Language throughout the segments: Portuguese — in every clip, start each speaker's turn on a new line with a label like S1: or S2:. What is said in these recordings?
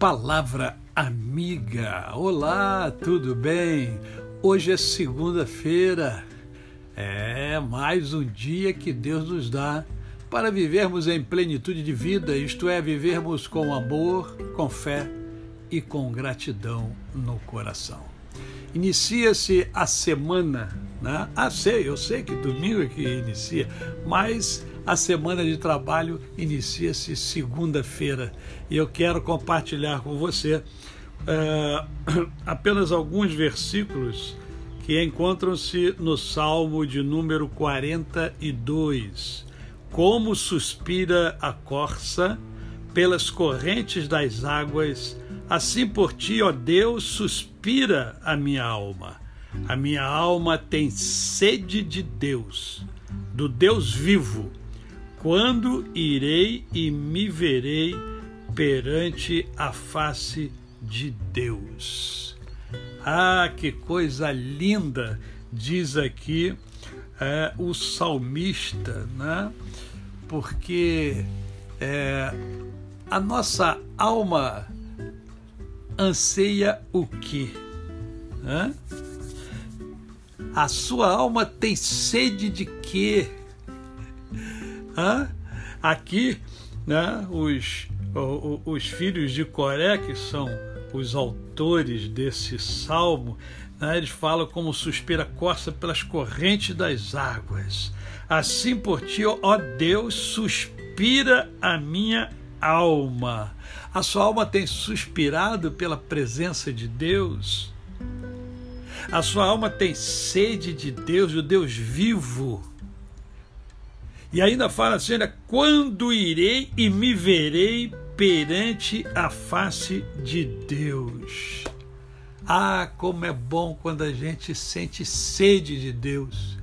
S1: Palavra amiga. Olá, tudo bem? Hoje é segunda-feira. É mais um dia que Deus nos dá para vivermos em plenitude de vida, isto é, vivermos com amor, com fé e com gratidão no coração. Inicia-se a semana, né? Ah, sei, eu sei que domingo é que inicia, mas a semana de trabalho inicia-se segunda-feira e eu quero compartilhar com você é, apenas alguns versículos que encontram-se no Salmo de número 42. Como suspira a corça pelas correntes das águas, assim por ti, ó Deus, suspira a minha alma. A minha alma tem sede de Deus, do Deus vivo quando irei e me verei perante a face de Deus? Ah, que coisa linda, diz aqui é, o salmista, né? Porque é, a nossa alma anseia o quê? A sua alma tem sede de quê? Aqui, né, os, os filhos de Coré, que são os autores desse salmo, né, eles falam como suspira a costa pelas correntes das águas. Assim por ti, ó Deus, suspira a minha alma. A sua alma tem suspirado pela presença de Deus. A sua alma tem sede de Deus, o Deus vivo. E ainda fala assim: olha, quando irei e me verei perante a face de Deus. Ah, como é bom quando a gente sente sede de Deus.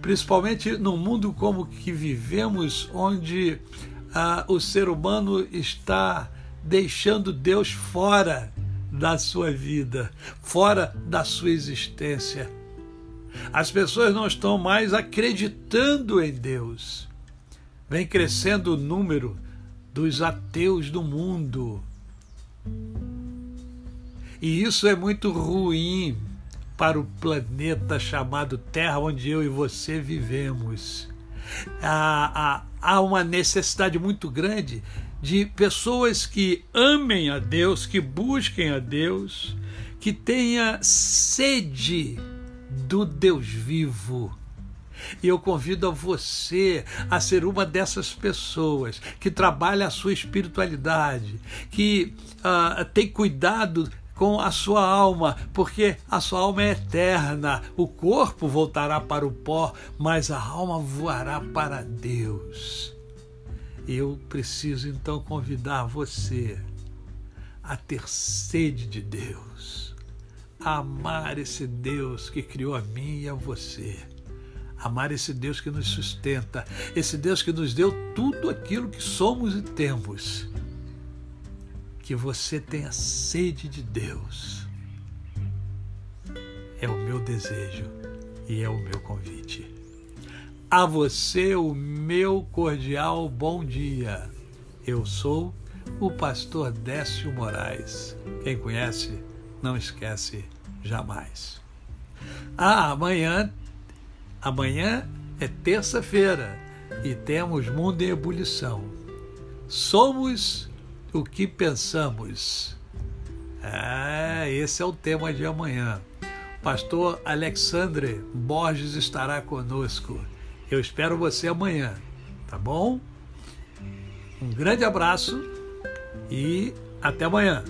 S1: Principalmente no mundo como que vivemos, onde ah, o ser humano está deixando Deus fora da sua vida, fora da sua existência. As pessoas não estão mais acreditando em Deus. Vem crescendo o número dos ateus do mundo. E isso é muito ruim para o planeta chamado Terra, onde eu e você vivemos. Há, há, há uma necessidade muito grande de pessoas que amem a Deus, que busquem a Deus, que tenha sede do Deus vivo. E eu convido a você a ser uma dessas pessoas que trabalha a sua espiritualidade, que uh, tem cuidado com a sua alma, porque a sua alma é eterna. O corpo voltará para o pó, mas a alma voará para Deus. Eu preciso então convidar você a ter sede de Deus amar esse Deus que criou a mim e a você. Amar esse Deus que nos sustenta, esse Deus que nos deu tudo aquilo que somos e temos. Que você tenha sede de Deus. É o meu desejo e é o meu convite. A você o meu cordial bom dia. Eu sou o pastor Décio Moraes. Quem conhece, não esquece jamais. Ah, amanhã, amanhã é terça-feira e temos mundo em ebulição. Somos o que pensamos. É, esse é o tema de amanhã. Pastor Alexandre Borges estará conosco. Eu espero você amanhã, tá bom? Um grande abraço e até amanhã.